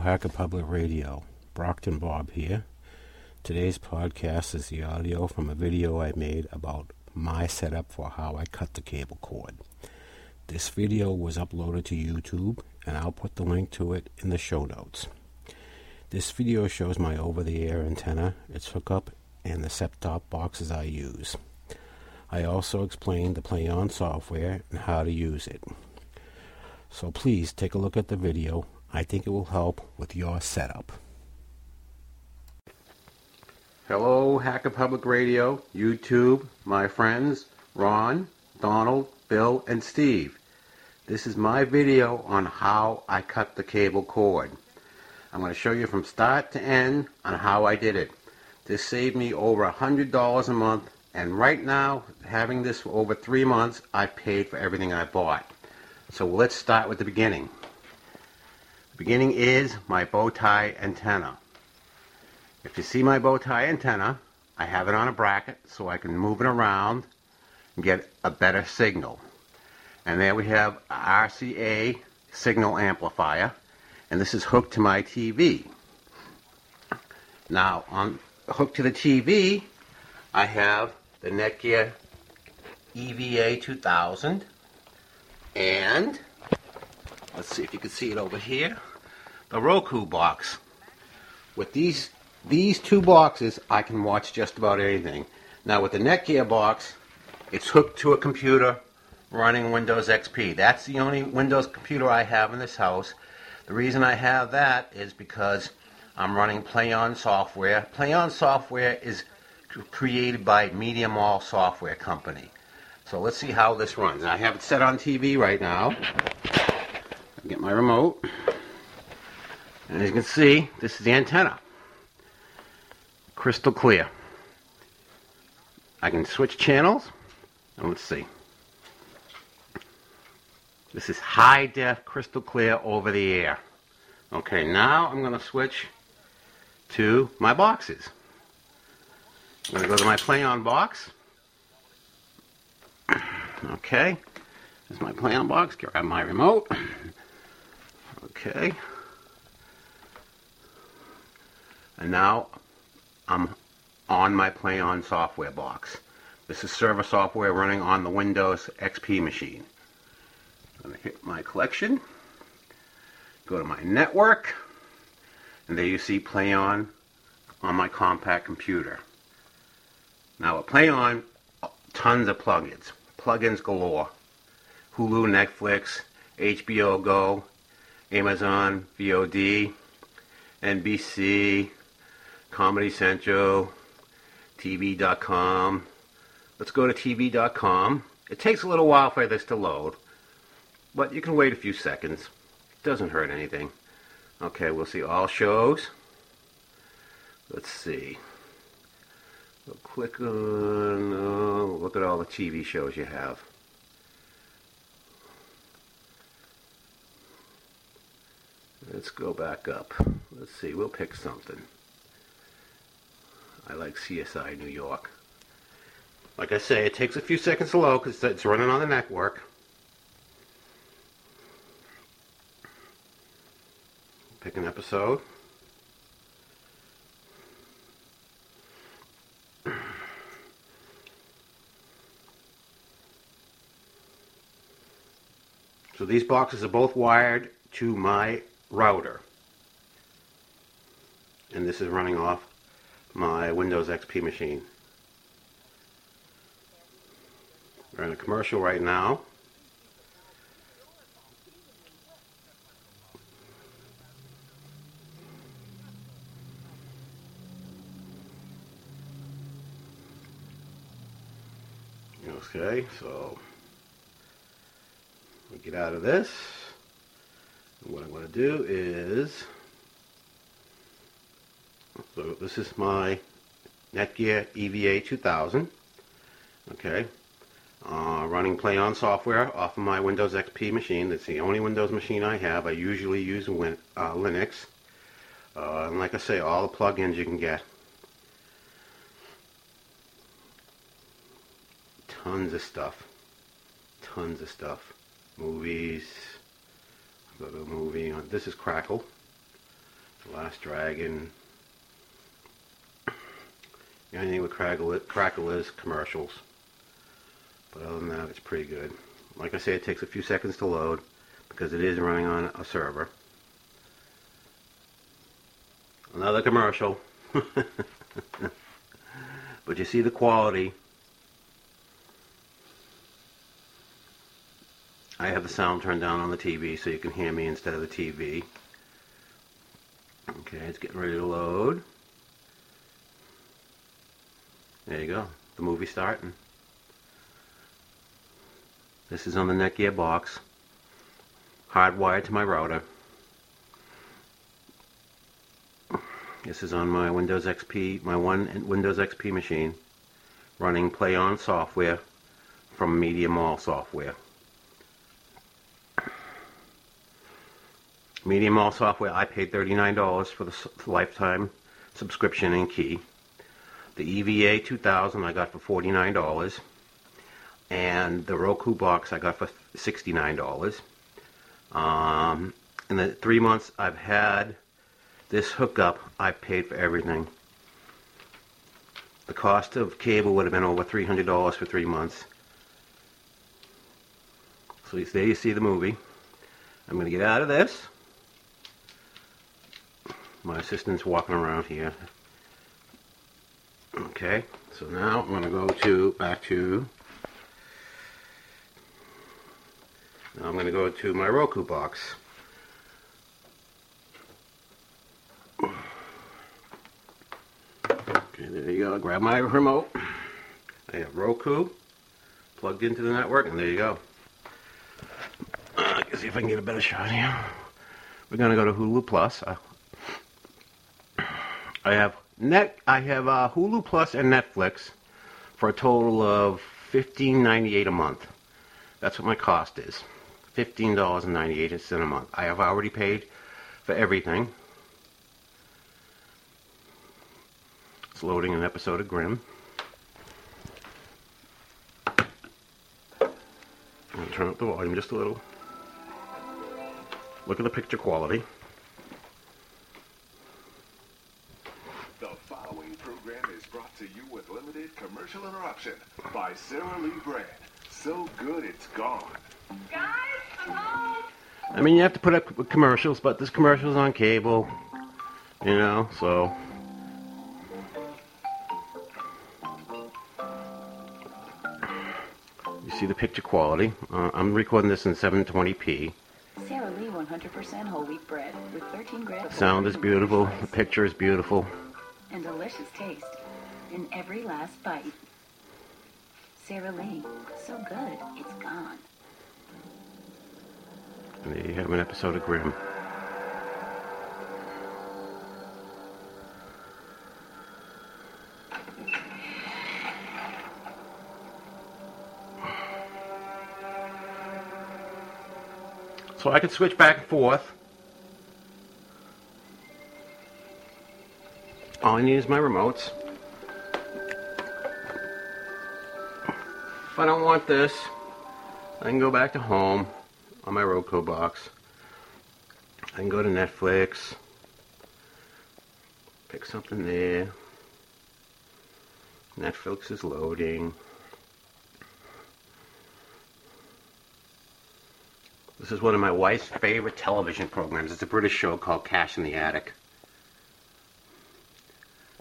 Hacker Public Radio. Brockton Bob here. Today's podcast is the audio from a video I made about my setup for how I cut the cable cord. This video was uploaded to YouTube, and I'll put the link to it in the show notes. This video shows my over the air antenna, its hookup, and the set top boxes I use. I also explain the PlayOn software and how to use it. So please take a look at the video. I think it will help with your setup. Hello, Hacker Public Radio, YouTube, my friends, Ron, Donald, Bill, and Steve. This is my video on how I cut the cable cord. I'm going to show you from start to end on how I did it. This saved me over a $100 a month, and right now, having this for over three months, I paid for everything I bought. So let's start with the beginning. Beginning is my bow tie antenna. If you see my bow tie antenna, I have it on a bracket so I can move it around and get a better signal. And there we have RCA signal amplifier, and this is hooked to my TV. Now, on hooked to the TV, I have the Netgear EVA 2000, and let's see if you can see it over here, the Roku box. With these these two boxes, I can watch just about anything. Now with the Netgear box, it's hooked to a computer running Windows XP. That's the only Windows computer I have in this house. The reason I have that is because I'm running PlayOn software. PlayOn software is created by Media Mall Software Company. So let's see how this runs. I have it set on TV right now. Get my remote. And as you can see, this is the antenna. Crystal clear. I can switch channels. And let's see. This is high def, crystal clear over the air. Okay, now I'm going to switch to my boxes. I'm going to go to my PlayOn box. Okay, this is my PlayOn box. Grab my remote. Okay. And now I'm on my PlayOn software box. This is server software running on the Windows XP machine. I'm going to hit my collection, go to my network, and there you see PlayOn on my compact computer. Now with PlayOn, tons of plugins, plugins galore. Hulu, Netflix, HBO Go, Amazon VOD, NBC, Comedy Central, TV.com. Let's go to TV.com. It takes a little while for this to load, but you can wait a few seconds. It doesn't hurt anything. Okay, we'll see all shows. Let's see. We'll click on, uh, look at all the TV shows you have. Let's go back up. Let's see, we'll pick something. I like CSI New York. Like I say, it takes a few seconds to load because it's running on the network. Pick an episode. So these boxes are both wired to my router. And this is running off my Windows XP machine. We're in a commercial right now. Okay, so we get out of this. What I'm going to do is so this is my Netgear EVA 2000. Okay. Uh, running PlayOn software off of my Windows XP machine. That's the only Windows machine I have. I usually use Win uh, Linux. Uh, and like I say, all the plugins you can get. Tons of stuff. Tons of stuff. Movies. Go to a movie. On, This is Crackle. The Last Dragon. The only thing with Crackle, is commercials. But other than that, it's pretty good. Like I say, it takes a few seconds to load because it is running on a server. Another commercial. but you see the quality. I have the sound turned down on the TV so you can hear me instead of the TV. Okay, it's getting ready to load. There you go. The movie starting. This is on the Netgear box. Hardwired to my router. This is on my Windows XP, my one Windows XP machine, running PlayOn software from Media Mall software. Media Mall software, I paid $39 for the lifetime subscription and key. The EVA 2000 I got for $49. And the Roku box I got for $69. Um, in the three months I've had this hookup, I paid for everything. The cost of cable would have been over $300 for three months. So there you see the movie. I'm going to get out of this. My assistant's walking around here. Okay, so now I'm going to go to back to. Now I'm going to go to my Roku box. Okay, there you go. Grab my remote. I have Roku plugged into the network, and there you go. Uh, let's see if I can get a better shot here. We're going to go to Hulu Plus. Uh, I have net. I have uh, Hulu Plus and Netflix for a total of fifteen ninety eight a month. That's what my cost is. Fifteen dollars and ninety eight cents a month. I have already paid for everything. It's loading an episode of Grimm. Turn up the volume just a little. Look at the picture quality. Commercial by Sara Lee Brand. So good it's gone. Guys, I'm home. I mean, you have to put up commercials, but this commercial's on cable, you know, so. You see the picture quality. Uh, I'm recording this in 720p. Sara Lee 100% whole wheat bread with 13 grams. Of. Sound is beautiful. The picture is beautiful. And delicious taste in every last bite. Sara Lee, so good, it's gone. There you have an episode of Grimm. So I can switch back and forth. All I need is my remotes. If I don't want this, I can go back to home on my Roku box. I can go to Netflix, pick something there. Netflix is loading. This is one of my wife's favorite television programs. It's a British show called Cash in the Attic.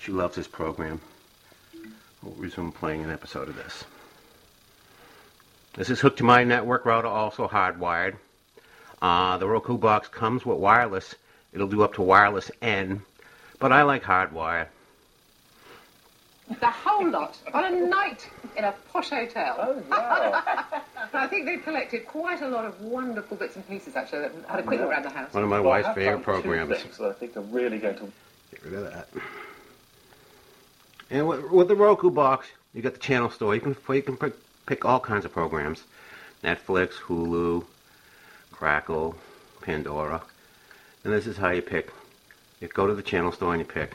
She loves this program. We'll resume playing an episode of this. This is hooked to my network router, also hardwired. Uh, the Roku box comes with wireless. It'll do up to wireless N, but I like hardwire. The whole lot on a night in a posh hotel. Oh, wow. I think they've collected quite a lot of wonderful bits and pieces, actually. I had a quick look around the house. One of my Well, wife's favorite programs. things that I think are really going to Get rid of that. And with, with the Roku box, you got the channel store. You can you can pick, pick all kinds of programs: Netflix, Hulu, Crackle, Pandora. And this is how you pick. You go to the channel store and you pick.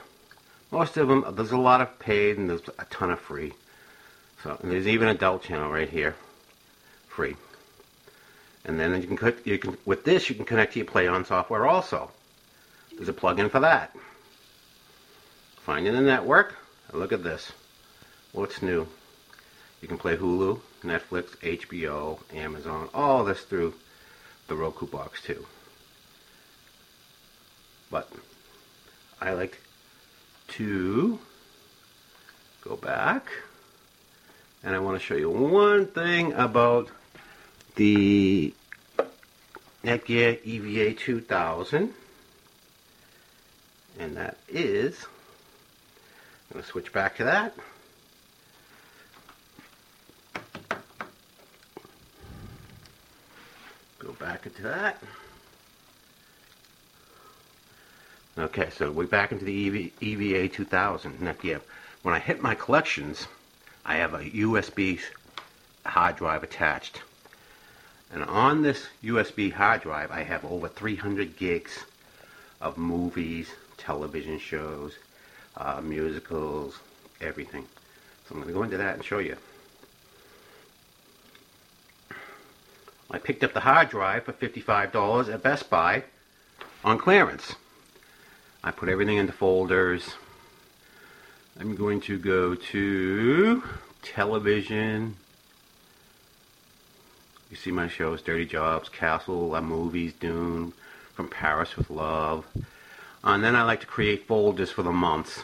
Most of them, there's a lot of paid and there's a ton of free. So there's even adult channel right here, free. And then you can click, you can with this you can connect to your PlayOn software also. there's a plug-in for that. Finding the network. Look at this. What's new? You can play Hulu, Netflix, HBO, Amazon, all this through the Roku box too. But I like to go back and I want to show you one thing about the Netgear EVA 2000 and that is I'm going to switch back to that back into that okay so we're back into the EV, EVA 2000 Netgear when I hit my collections I have a USB hard drive attached and on this USB hard drive, I have over 300 gigs of movies, television shows, uh, musicals, everything. So I'm going to go into that and show you. I picked up the hard drive for $55 at Best Buy on clearance. I put everything into folders. I'm going to go to television, you see my shows, Dirty Jobs, Castle, uh, Movies, Dune, From Paris with Love. And then I like to create folders for the months.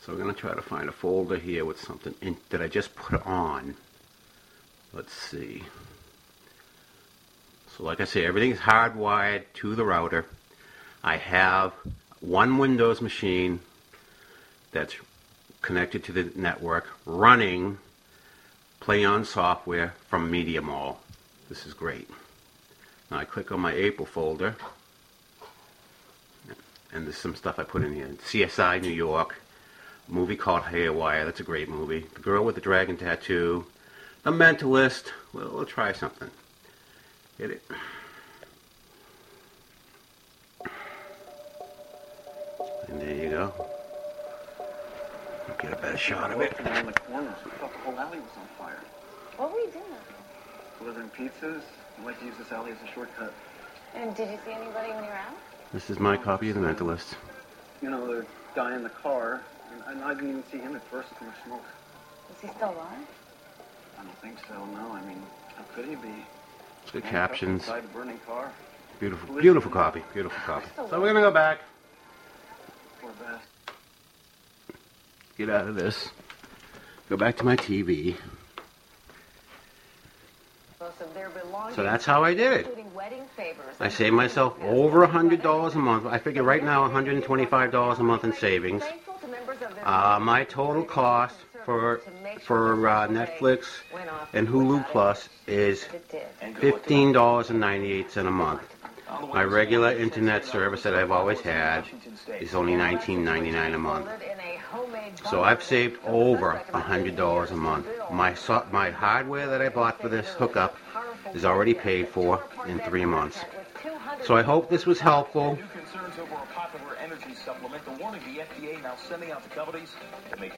So we're going to try to find a folder here with something in, that I just put on. Let's see. So like I say, everything is hardwired to the router. I have one Windows machine that's connected to the network running PlayOn software from Media Mall. This is great. Now I click on my April folder, and there's some stuff I put in here. CSI New York, movie called Haywire. That's a great movie. The Girl with the Dragon Tattoo, The Mentalist. Well, we'll try something. Hit it. And there you go. Get a better shot of it. Around the corners. We thought the whole alley was on fire. What were you doing? Delivering pizzas. I like to use this alley as a shortcut. And did you see anybody when you were out? This is my copy of The Mentalist. You know, the guy in the car, and, and I didn't even see him at first. Too much smoke. Is he still alive? I don't think so. No, I mean, how could he be? It's good captions. Inside the burning car. Beautiful, beautiful copy. Beautiful copy. So we're gonna go back. Get out of this. Go back to my TV. So that's how I did it. I saved myself over a hundred dollars a month. I figure right now, one hundred and twenty-five dollars a month in savings. Uh, my total cost for for uh, Netflix and Hulu Plus is fifteen dollars and ninety-eight cent a month. My regular internet service that I've always had is only nineteen ninety-nine a month. So I've saved over hundred dollars a month. My so- my hardware that I bought for this hookup is already paid for in three months. So I hope this was helpful. Concerns over a popular energy supplement. The warning the FDA now sending out to companies to make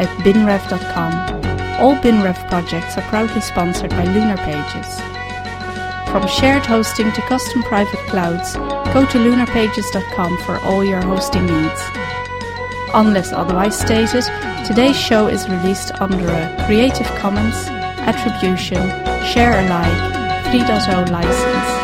at binrev.com. All BinRev projects are proudly sponsored by Lunar Pages. From shared hosting to custom private clouds, go to lunarpages.com for all your hosting needs. Unless otherwise stated, today's show is released under a Creative Commons Attribution Share Alike 3.0 license.